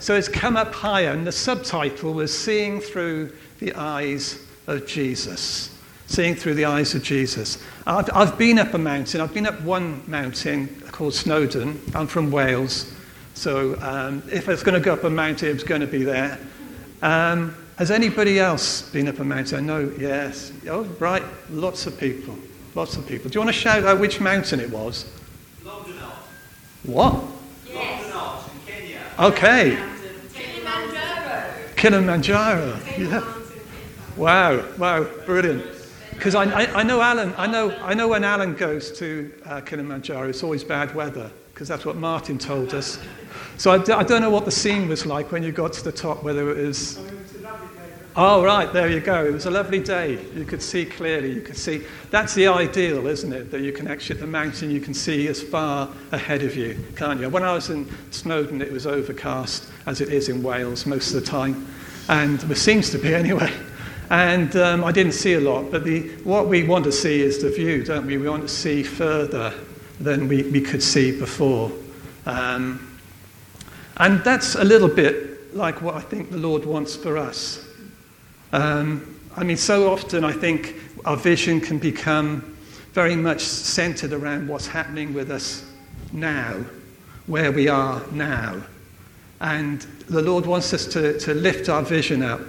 So it's come up higher, and the subtitle was Seeing Through the Eyes of Jesus. Seeing through the eyes of Jesus. I've, I've been up a mountain. I've been up one mountain called Snowdon. I'm from Wales. So um, if I was going to go up a mountain, it was going to be there. Um, has anybody else been up a mountain? I know, yes. Oh, right, lots of people. Lots of people. Do you want to shout out which mountain it was? What? Yes. Longonot in Kenya. Okay. Kilimanjaro. Kilimanjaro. Yeah. Wow, wow, brilliant. Because I, I, I, know Alan, I know, I know when Alan goes to uh, Kilimanjaro, it's always bad weather, because that's what Martin told us. So I d- I don't know what the scene was like when you got to the top, whether it was. Oh, right, there you go. It was a lovely day. You could see clearly. You could see. That's the ideal, isn't it? That you can actually, at the mountain, you can see as far ahead of you, can't you? When I was in Snowdon, it was overcast, as it is in Wales most of the time. And it seems to be anyway. And um, I didn't see a lot, but the, what we want to see is the view, don't we? We want to see further than we, we could see before. Um, and that's a little bit like what I think the Lord wants for us. Um, I mean, so often I think our vision can become very much centered around what's happening with us now, where we are now. And the Lord wants us to, to lift our vision up.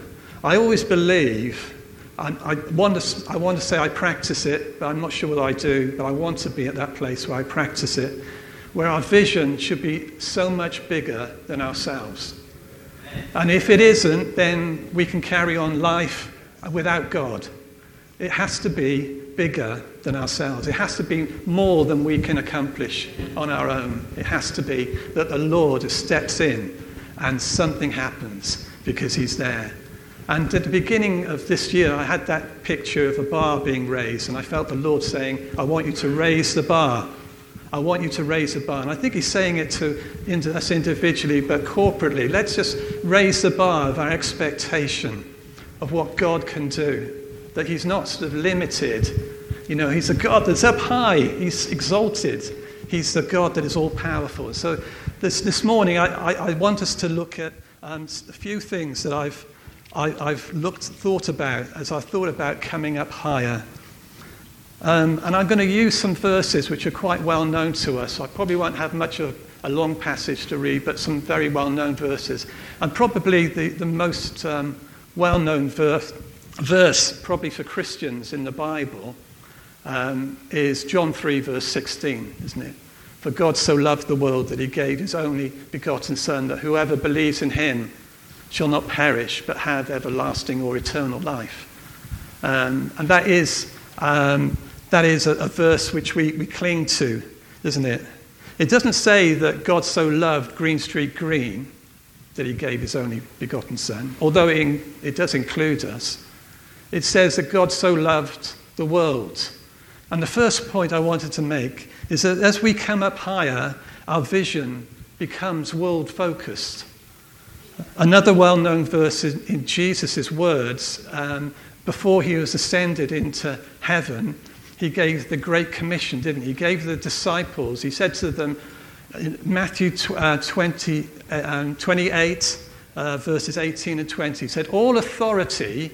I always believe, I, I, want to, I want to say I practice it, but I'm not sure what I do, but I want to be at that place where I practice it, where our vision should be so much bigger than ourselves. And if it isn't, then we can carry on life without God. It has to be bigger than ourselves. It has to be more than we can accomplish on our own. It has to be that the Lord steps in and something happens because He's there. And at the beginning of this year, I had that picture of a bar being raised, and I felt the Lord saying, I want you to raise the bar. I want you to raise the bar. And I think he's saying it to us individually, but corporately. Let's just raise the bar of our expectation of what God can do. That he's not sort of limited. You know, he's a God that's up high, he's exalted. He's the God that is all powerful. So this, this morning, I, I, I want us to look at um, a few things that I've, I, have looked, thought about as I thought about coming up higher. Um, and I'm going to use some verses which are quite well known to us. I probably won't have much of a long passage to read, but some very well known verses. And probably the, the most um, well known verse, verse, probably for Christians in the Bible, um, is John 3, verse 16, isn't it? For God so loved the world that he gave his only begotten Son, that whoever believes in him shall not perish, but have everlasting or eternal life. Um, and that is um, that is a, a verse which we, we cling to, isn't it? It doesn't say that God so loved Green Street Green that he gave his only begotten Son, although it, it does include us. It says that God so loved the world. And the first point I wanted to make is that as we come up higher, our vision becomes world focused. Another well known verse in, in Jesus' words, um, before he was ascended into heaven, he gave the Great Commission, didn't he? He gave the disciples, he said to them, in Matthew uh, 20, uh, um, 28, uh, verses 18 and 20, he said, All authority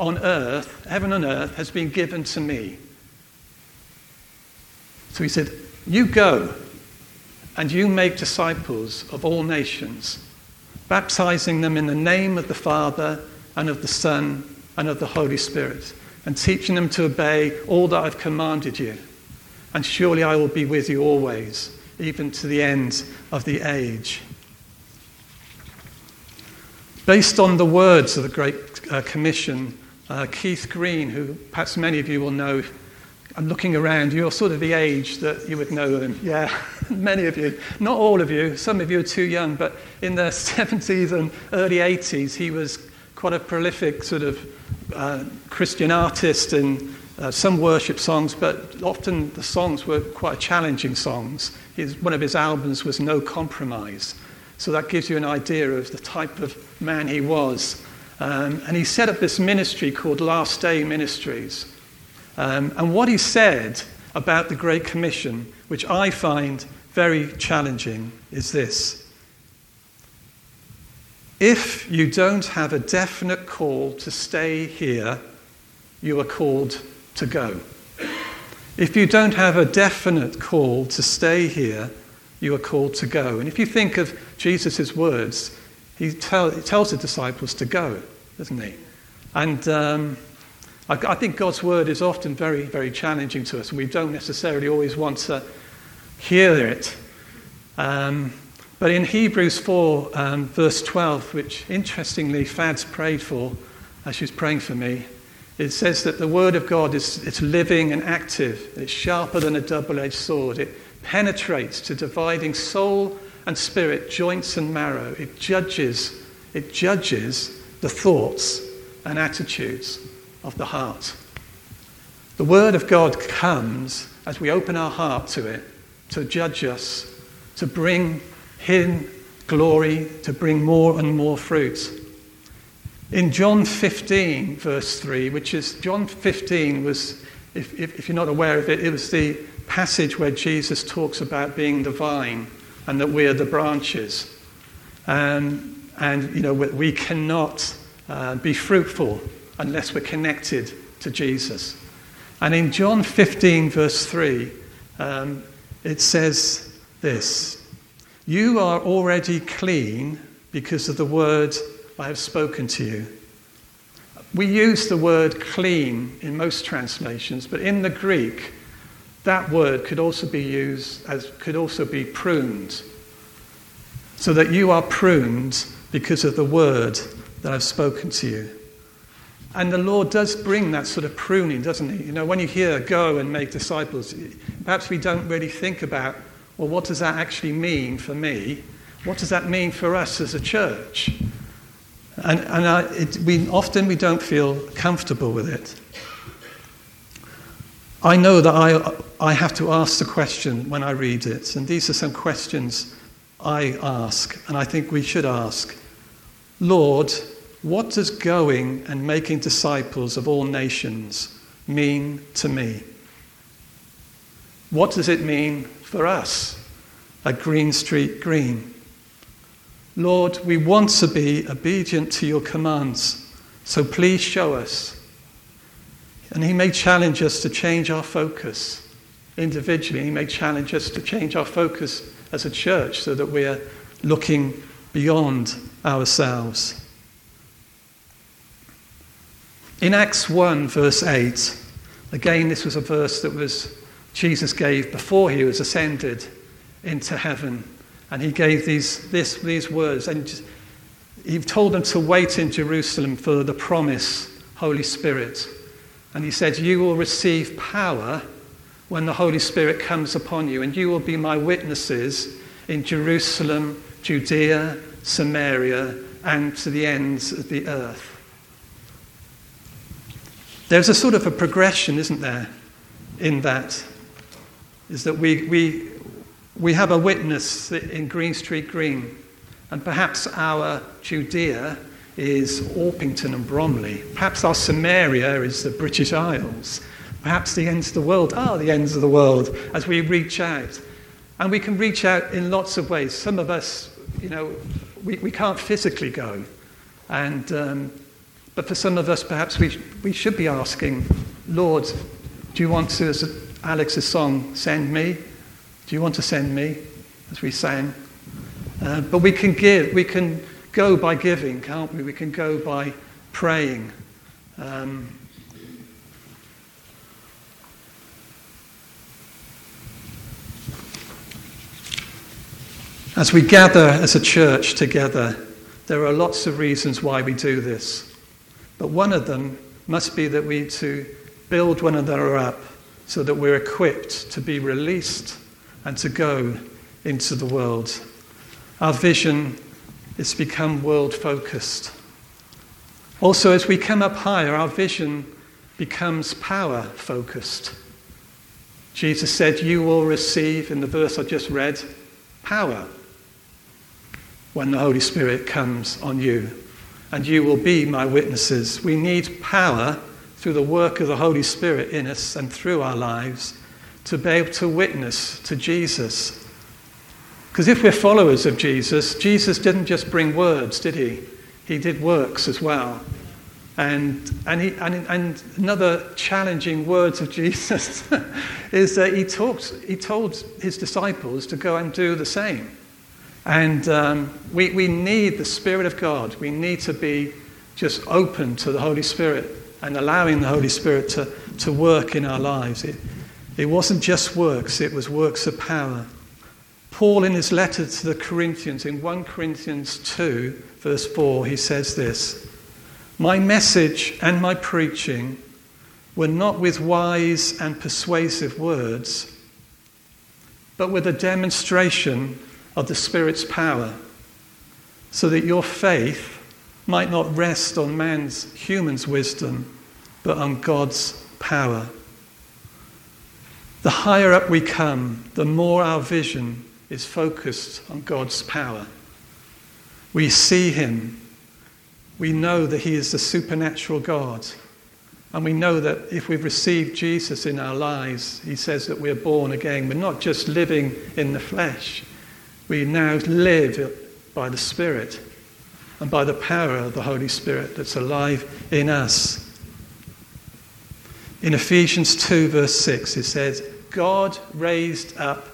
on earth, heaven and earth, has been given to me. So he said, You go and you make disciples of all nations, baptizing them in the name of the Father and of the Son and of the Holy Spirit and teaching them to obey all that I've commanded you. And surely I will be with you always, even to the end of the age. Based on the words of the Great uh, Commission, uh, Keith Green, who perhaps many of you will know, I'm looking around, you're sort of the age that you would know him. Yeah, many of you. Not all of you, some of you are too young, but in the 70s and early 80s, he was quite a prolific sort of uh, Christian artist and uh, some worship songs, but often the songs were quite challenging songs. His, one of his albums was No Compromise. So that gives you an idea of the type of man he was. Um, and he set up this ministry called Last Day Ministries. Um, and what he said about the Great Commission, which I find very challenging, is this If you don't have a definite call to stay here, you are called to go. If you don't have a definite call to stay here, you are called to go. And if you think of Jesus' words, he, tell, he, tells the disciples to go, doesn't he? And um, I, I, think God's word is often very, very challenging to us, and we don't necessarily always want to hear it. Um, but in Hebrews 4, um, verse 12, which interestingly Fads prayed for as she was praying for me, it says that the word of God is it's living and active. It's sharper than a double edged sword. It penetrates to dividing soul and spirit, joints and marrow. It judges, it judges the thoughts and attitudes of the heart. The word of God comes as we open our heart to it to judge us, to bring Him glory, to bring more and more fruit. In John 15, verse 3, which is John 15 was, if, if, if, you're not aware of it, it was the passage where Jesus talks about being the vine and that we are the branches. Um, and, you know, we cannot uh, be fruitful unless we're connected to Jesus. And in John 15, verse 3, um, it says this You are already clean because of the word I have spoken to you. We use the word clean in most translations, but in the Greek, that word could also be used as could also be pruned. So that you are pruned because of the word that I've spoken to you. And the Lord does bring that sort of pruning, doesn't He? You know, when you hear go and make disciples, perhaps we don't really think about, well, what does that actually mean for me? What does that mean for us as a church? And, and I, it, we, often we don't feel comfortable with it. I know that I, I have to ask the question when I read it, and these are some questions I ask, and I think we should ask. Lord, what does going and making disciples of all nations mean to me? What does it mean for us at Green Street Green? Lord, we want to be obedient to your commands, so please show us. And He may challenge us to change our focus individually. He may challenge us to change our focus as a church so that we are looking beyond ourselves. In Acts 1, verse 8, again, this was a verse that was Jesus gave before he was ascended into heaven. And he gave these, this, these words. And he told them to wait in Jerusalem for the promise, Holy Spirit. And he said, You will receive power when the Holy Spirit comes upon you, and you will be my witnesses in Jerusalem, Judea, Samaria, and to the ends of the earth. There's a sort of a progression, isn't there, in that? Is that we, we, we have a witness in Green Street Green, and perhaps our Judea is Orpington and Bromley. Perhaps our Samaria is the British Isles. Perhaps the ends of the world are the ends of the world as we reach out. And we can reach out in lots of ways. Some of us, you know, we, we can't physically go. And, um, but for some of us, perhaps we, we should be asking, Lord, do you want to, Alex's song, send me? Do you want to send me? As we sang. Uh, but we can give, we can go by giving, can't we? We can go by praying. Um, as we gather as a church together, there are lots of reasons why we do this. But one of them must be that we to build one another up so that we're equipped to be released and to go into the world. Our vision is to become world focused. Also, as we come up higher, our vision becomes power focused. Jesus said, You will receive, in the verse I just read, power when the Holy Spirit comes on you, and you will be my witnesses. We need power through the work of the Holy Spirit in us and through our lives to be able to witness to Jesus. Because if we're followers of Jesus, Jesus didn't just bring words, did he? He did works as well. And, and, he, and, and another challenging words of Jesus is that he, talked, he told his disciples to go and do the same. And um, we, we need the Spirit of God. We need to be just open to the Holy Spirit and allowing the Holy Spirit to, to work in our lives. It, it wasn't just works, it was works of power. Paul, in his letter to the Corinthians, in 1 Corinthians 2, verse 4, he says this My message and my preaching were not with wise and persuasive words, but with a demonstration of the Spirit's power, so that your faith might not rest on man's, human's wisdom, but on God's power. The higher up we come, the more our vision is focused on God's power. We see Him. We know that He is the supernatural God. And we know that if we've received Jesus in our lives, He says that we're born again. We're not just living in the flesh, we now live by the Spirit and by the power of the Holy Spirit that's alive in us. In Ephesians 2, verse 6, it says, God raised up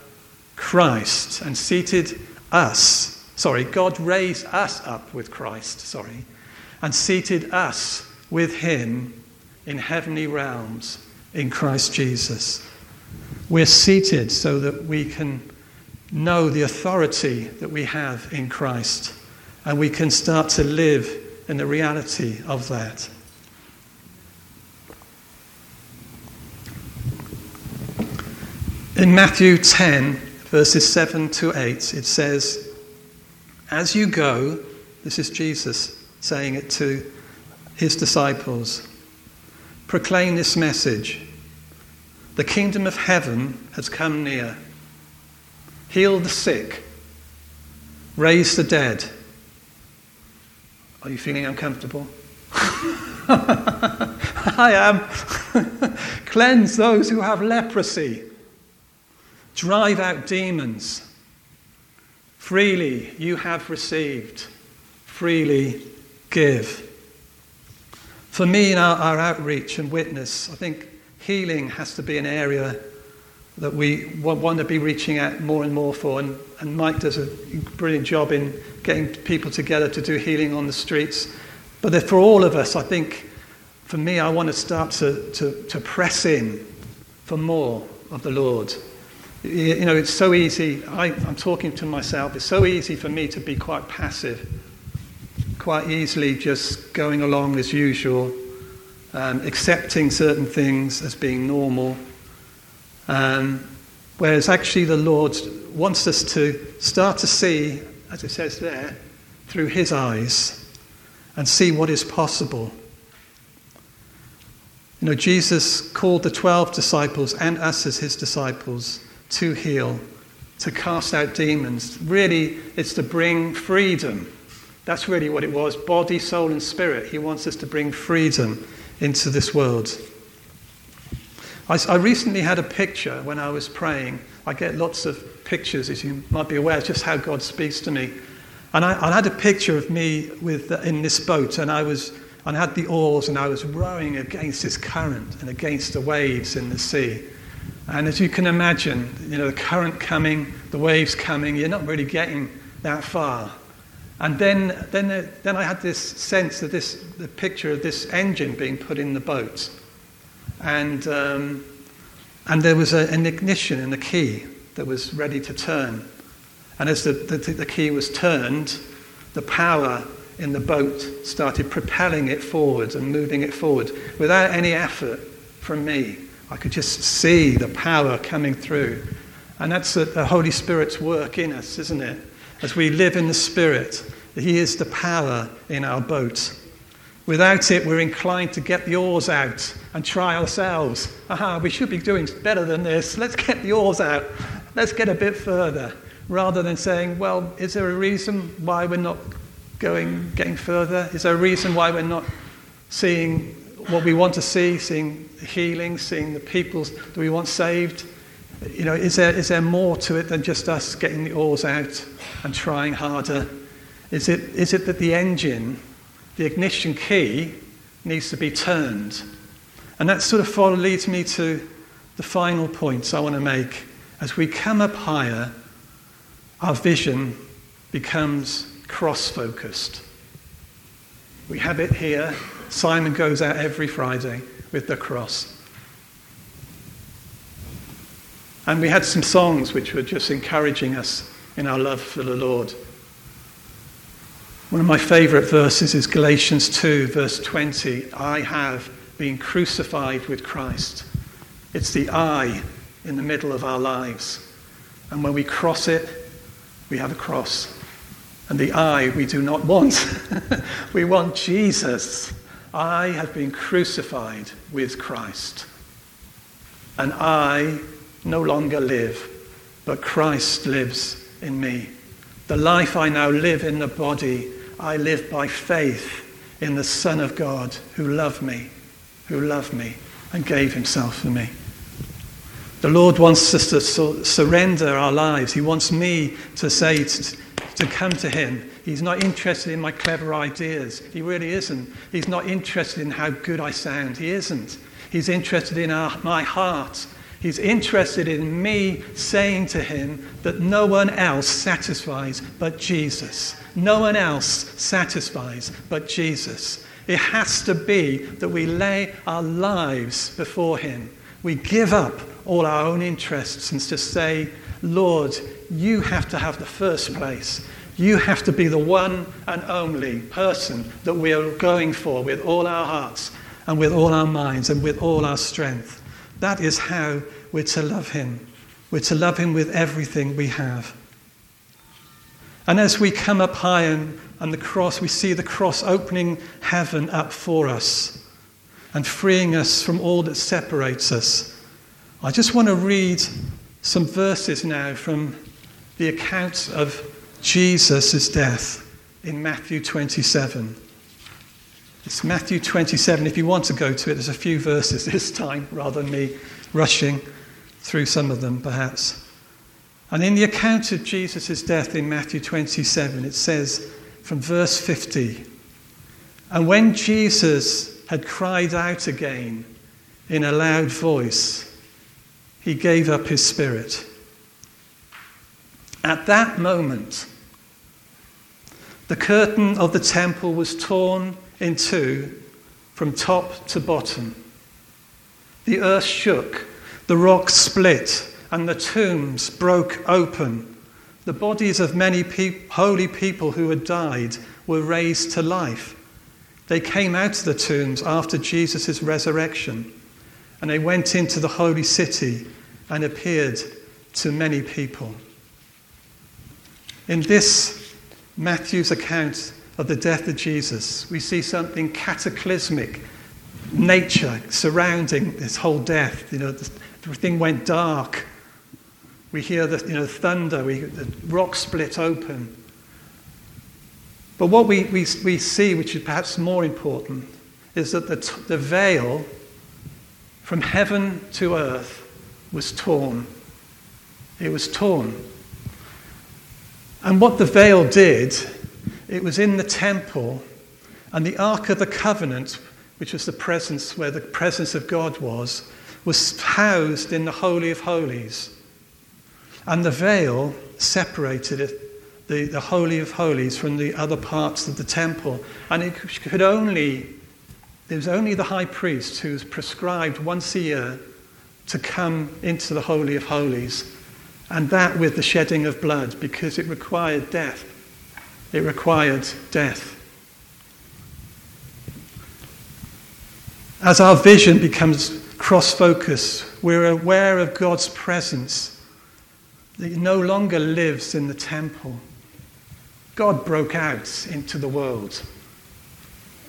Christ and seated us, sorry, God raised us up with Christ, sorry, and seated us with him in heavenly realms in Christ Jesus. We're seated so that we can know the authority that we have in Christ and we can start to live in the reality of that. In Matthew 10, verses 7 to 8, it says, As you go, this is Jesus saying it to his disciples, proclaim this message The kingdom of heaven has come near. Heal the sick, raise the dead are you feeling uncomfortable? I am. Cleanse those who have leprosy. Drive out demons. Freely you have received. Freely give. For me, in our, our outreach and witness, I think healing has to be an area that we want to be reaching out more and more for. And, and Mike does a brilliant job in getting people together to do healing on the streets. But for all of us, I think, for me, I want to start to, to, to press in for more of the Lord. You know, it's so easy, I, I'm talking to myself, it's so easy for me to be quite passive, quite easily just going along as usual, um, accepting certain things as being normal um, whereas actually, the Lord wants us to start to see, as it says there, through His eyes and see what is possible. You know, Jesus called the 12 disciples and us as His disciples to heal, to cast out demons. Really, it's to bring freedom. That's really what it was body, soul, and spirit. He wants us to bring freedom into this world. I, I, recently had a picture when I was praying. I get lots of pictures, as you might be aware, just how God speaks to me. And I, I had a picture of me with, uh, in this boat, and I was and I had the oars, and I was rowing against this current and against the waves in the sea. And as you can imagine, you know, the current coming, the waves coming, you're not really getting that far. And then, then, then I had this sense of this, the picture of this engine being put in the boat and, um, and there was a, an ignition in the key that was ready to turn. And as the, the, the key was turned, the power in the boat started propelling it forward and moving it forward without any effort from me. I could just see the power coming through. And that's the Holy Spirit's work in us, isn't it? As we live in the Spirit, He is the power in our boat. Without it, we're inclined to get the oars out and try ourselves. Aha, we should be doing better than this. Let's get the oars out. Let's get a bit further. Rather than saying, well, is there a reason why we're not going, getting further? Is there a reason why we're not seeing what we want to see, seeing the healing, seeing the people that we want saved? You know, is there, is there more to it than just us getting the oars out and trying harder? Is it, is it that the engine, the ignition key, needs to be turned? And that sort of leads me to the final points I want to make. As we come up higher, our vision becomes cross focused. We have it here. Simon goes out every Friday with the cross. And we had some songs which were just encouraging us in our love for the Lord. One of my favorite verses is Galatians 2, verse 20. I have been crucified with Christ. It's the I in the middle of our lives. And when we cross it, we have a cross. And the I we do not want. we want Jesus. I have been crucified with Christ. And I no longer live, but Christ lives in me. The life I now live in the body, I live by faith in the Son of God who loved me, who loved me and gave himself for me. The Lord wants us to surrender our lives. He wants me to say, to, come to Him. He's not interested in my clever ideas. He really isn't. He's not interested in how good I sound. He isn't. He's interested in our, my heart He's interested in me saying to him that no one else satisfies but Jesus. No one else satisfies but Jesus. It has to be that we lay our lives before him. We give up all our own interests and just say, Lord, you have to have the first place. You have to be the one and only person that we are going for with all our hearts and with all our minds and with all our strength. That is how we're to love Him. We're to love Him with everything we have. And as we come up high and, and the cross, we see the cross opening heaven up for us and freeing us from all that separates us. I just want to read some verses now from the account of Jesus' death in Matthew 27. It's Matthew 27. If you want to go to it, there's a few verses this time rather than me rushing through some of them, perhaps. And in the account of Jesus' death in Matthew 27, it says from verse 50 And when Jesus had cried out again in a loud voice, he gave up his spirit. At that moment, the curtain of the temple was torn in two from top to bottom. The earth shook, the rocks split, and the tombs broke open. The bodies of many holy people who had died were raised to life. They came out of the tombs after Jesus' resurrection, and they went into the holy city and appeared to many people. In this Matthew's account of the death of Jesus, we see something cataclysmic, nature surrounding this whole death. You know, everything went dark. We hear the you know, thunder, we, the rock split open. But what we, we, we see, which is perhaps more important, is that the, the veil from heaven to earth was torn. It was torn. And what the veil did it was in the temple, and the Ark of the Covenant, which was the presence where the presence of God was, was housed in the Holy of Holies. And the veil separated it, the, the Holy of Holies from the other parts of the temple. And it could only, there was only the high priest who was prescribed once a year to come into the Holy of Holies, and that with the shedding of blood, because it required death. It required death. As our vision becomes cross focused, we're aware of God's presence that no longer lives in the temple. God broke out into the world.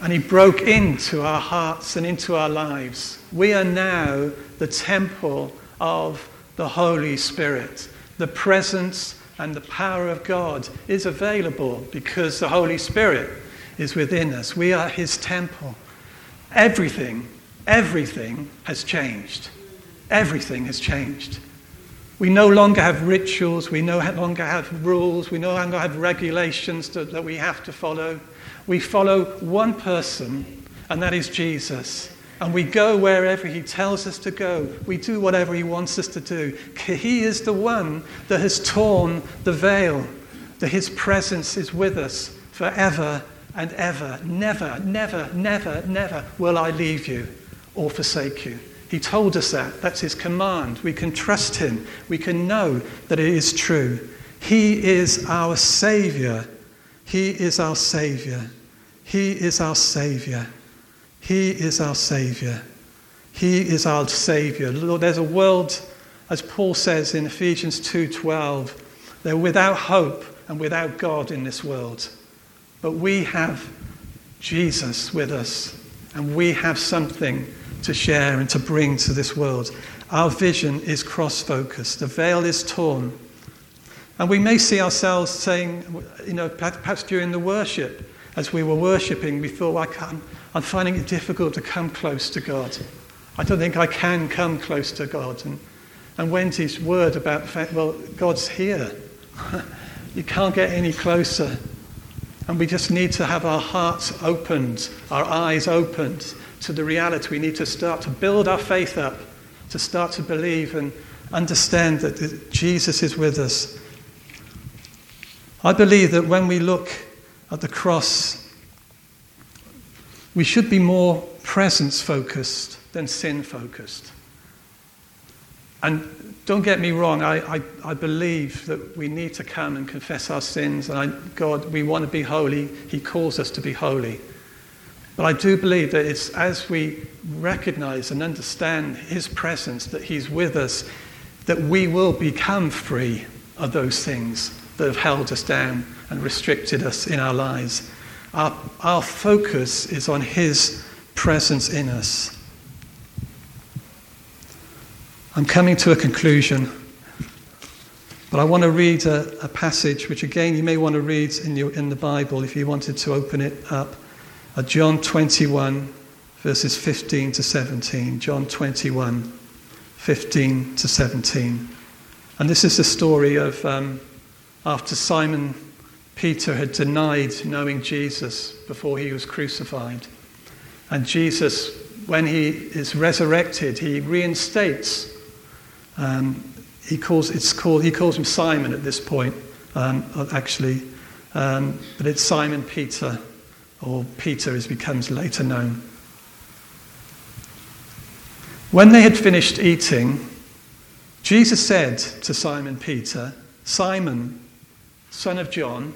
And he broke into our hearts and into our lives. We are now the temple of the Holy Spirit. The presence and the power of God is available because the Holy Spirit is within us. We are His temple. Everything, everything has changed. Everything has changed. We no longer have rituals, we no longer have rules, we no longer have regulations to, that we have to follow. We follow one person, and that is Jesus. And we go wherever he tells us to go. We do whatever he wants us to do. He is the one that has torn the veil, that his presence is with us forever and ever. Never, never, never, never will I leave you or forsake you. He told us that. That's his command. We can trust him. We can know that it is true. He is our Savior. He is our Savior. He is our Savior. He is our Savior. He is our Savior. Lord, there's a world, as Paul says in Ephesians 2:12, they're without hope and without God in this world. But we have Jesus with us, and we have something to share and to bring to this world. Our vision is cross focused, the veil is torn. And we may see ourselves saying, you know, perhaps during the worship, as we were worshipping, we thought, well, I can't, I'm finding it difficult to come close to God. I don't think I can come close to God. And, and Wendy's word about the fact, well, God's here. you can't get any closer. And we just need to have our hearts opened, our eyes opened to the reality. We need to start to build our faith up, to start to believe and understand that Jesus is with us. I believe that when we look at the cross, we should be more presence focused than sin focused. And don't get me wrong, I, I, I, believe that we need to come and confess our sins, and I, God, we want to be holy. He calls us to be holy. But I do believe that it's as we recognize and understand His presence, that He's with us, that we will become free of those things that have held us down and restricted us in our lives. Our, our focus is on His presence in us. I'm coming to a conclusion, but I want to read a, a passage which, again, you may want to read in, your, in the Bible if you wanted to open it up. Uh, John 21, verses 15 to 17. John 21, 15 to 17. And this is the story of um, after Simon Peter had denied knowing Jesus before he was crucified. And Jesus, when he is resurrected, he reinstates. Um, he calls it's called he calls him Simon at this point, um, actually, um, but it's Simon Peter or Peter as becomes later known. When they had finished eating, Jesus said to Simon Peter, Simon, son of John,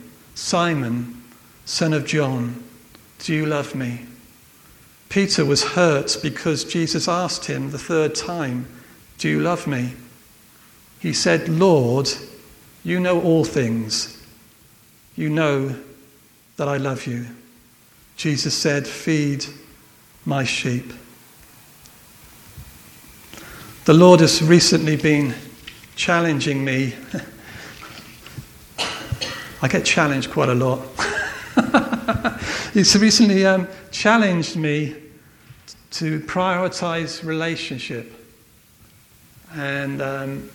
Simon, son of John, do you love me? Peter was hurt because Jesus asked him the third time, Do you love me? He said, Lord, you know all things. You know that I love you. Jesus said, Feed my sheep. The Lord has recently been challenging me. I get challenged quite a lot. He's recently um, challenged me to prioritize relationship. And um,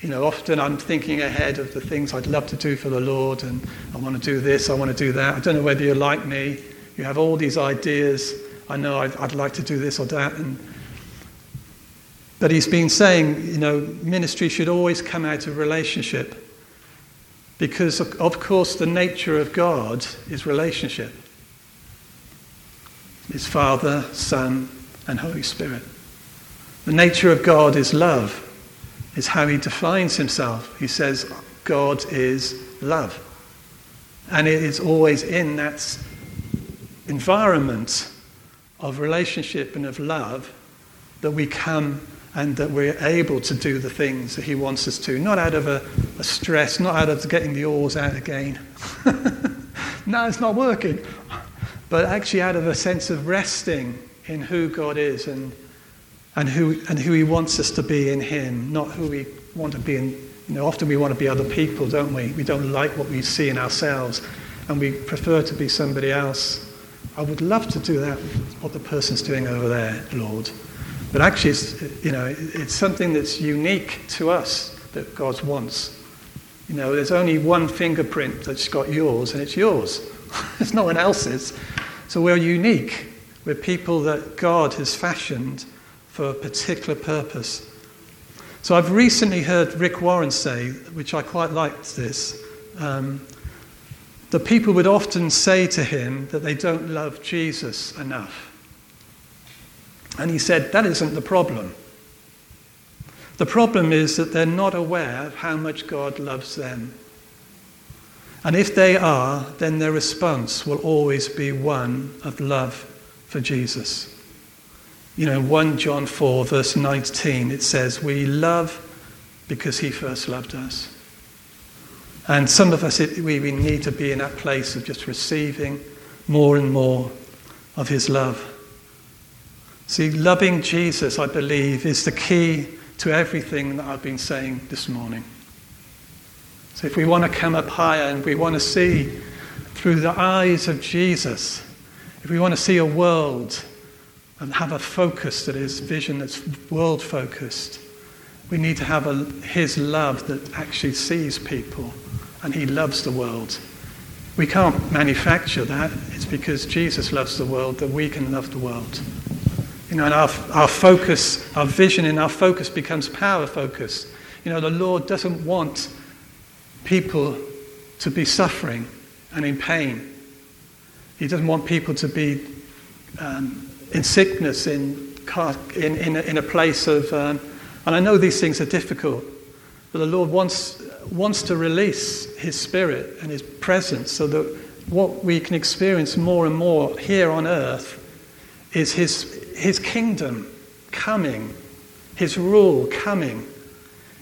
you know, often I'm thinking ahead of the things I'd love to do for the Lord, and I want to do this, I want to do that. I don't know whether you're like me. You have all these ideas. I know I'd, I'd like to do this or that. And, but he's been saying, you know, ministry should always come out of relationship. Because, of, course, the nature of God is relationship. His Father, Son, and Holy Spirit. The nature of God is love is how he defines himself. He says, God is love. And it is always in that environment of relationship and of love that we come and that we're able to do the things that He wants us to, not out of a, a stress, not out of getting the oars out again. no, it's not working. But actually out of a sense of resting in who God is and, and, who, and who He wants us to be in Him, not who we want to be in. You know, often we want to be other people, don't we? We don't like what we see in ourselves, and we prefer to be somebody else. I would love to do that, what the person's doing over there, Lord. But actually, it's, you know, it's something that's unique to us that God wants. You know, there's only one fingerprint that's got yours, and it's yours. it's no one else's. So we're unique. We're people that God has fashioned for a particular purpose. So I've recently heard Rick Warren say, which I quite liked this, um, that people would often say to him that they don't love Jesus enough. And he said, that isn't the problem. The problem is that they're not aware of how much God loves them. And if they are, then their response will always be one of love for Jesus. You know, 1 John 4, verse 19, it says, We love because he first loved us. And some of us, we, we need to be in that place of just receiving more and more of his love. See, loving Jesus, I believe, is the key to everything that I've been saying this morning. So if we want to come up higher and we want to see through the eyes of Jesus, if we want to see a world and have a focus that is vision that's world focused, we need to have a, his love that actually sees people and he loves the world. We can't manufacture that. It's because Jesus loves the world that we can love the world. You know, and our, our focus, our vision and our focus becomes power focus. You know, the Lord doesn't want people to be suffering and in pain. He doesn't want people to be um, in sickness, in, in, in, a, in a place of. Um, and I know these things are difficult, but the Lord wants, wants to release His Spirit and His presence so that what we can experience more and more here on earth is His his kingdom coming, his rule coming,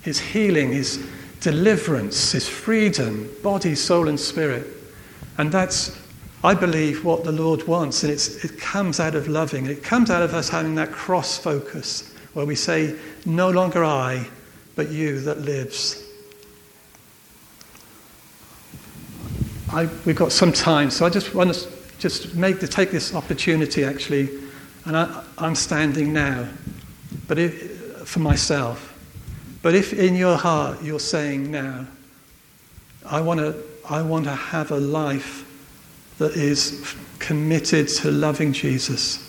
his healing, his deliverance, his freedom, body, soul, and spirit. And that's, I believe, what the Lord wants. And it comes out of loving. It comes out of us having that cross focus where we say, No longer I, but you that lives. I, we've got some time, so I just want to just make the, take this opportunity actually and I, am standing now, but if, for myself. But if in your heart you're saying now, I want to, I want to have a life that is committed to loving Jesus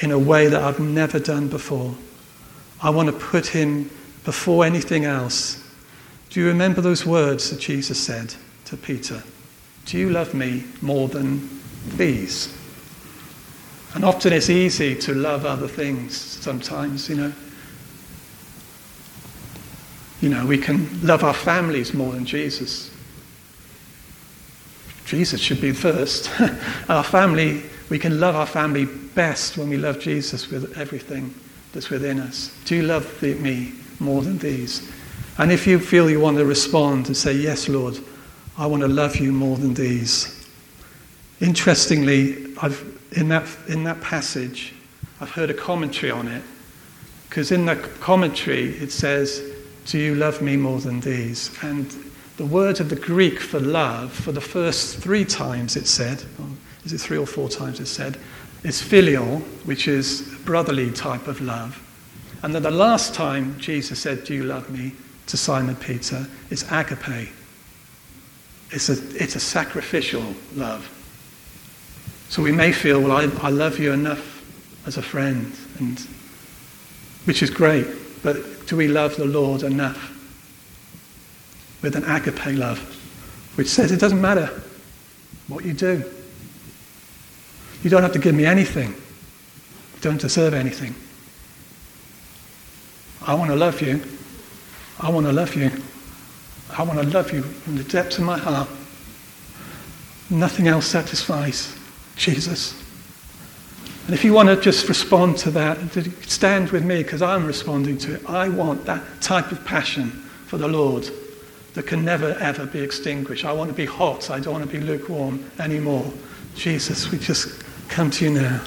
in a way that I've never done before. I want to put him before anything else. Do you remember those words that Jesus said to Peter? Do you love me more than these? And often it's easy to love other things sometimes, you know. You know, we can love our families more than Jesus. Jesus should be first. our family, we can love our family best when we love Jesus with everything that's within us. Do you love the, me more than these? And if you feel you want to respond and say, Yes, Lord, I want to love you more than these. Interestingly, I've in that, in that passage, I've heard a commentary on it, because in the commentary it says, Do you love me more than these? And the word of the Greek for love, for the first three times it said, is it three or four times it said, is filial, which is brotherly type of love. And then the last time Jesus said, Do you love me? to Simon Peter, it's agape. It's a, it's a sacrificial love. So we may feel, well, I, I love you enough as a friend, and, which is great, but do we love the Lord enough with an agape love, which says it doesn't matter what you do. You don't have to give me anything. You don't deserve anything. I want to love you. I want to love you. I want to love you from the depths of my heart. Nothing else satisfies. Jesus. And if you want to just respond to that, stand with me because I'm responding to it. I want that type of passion for the Lord that can never ever be extinguished. I want to be hot. I don't want to be lukewarm anymore. Jesus, we just come to you now.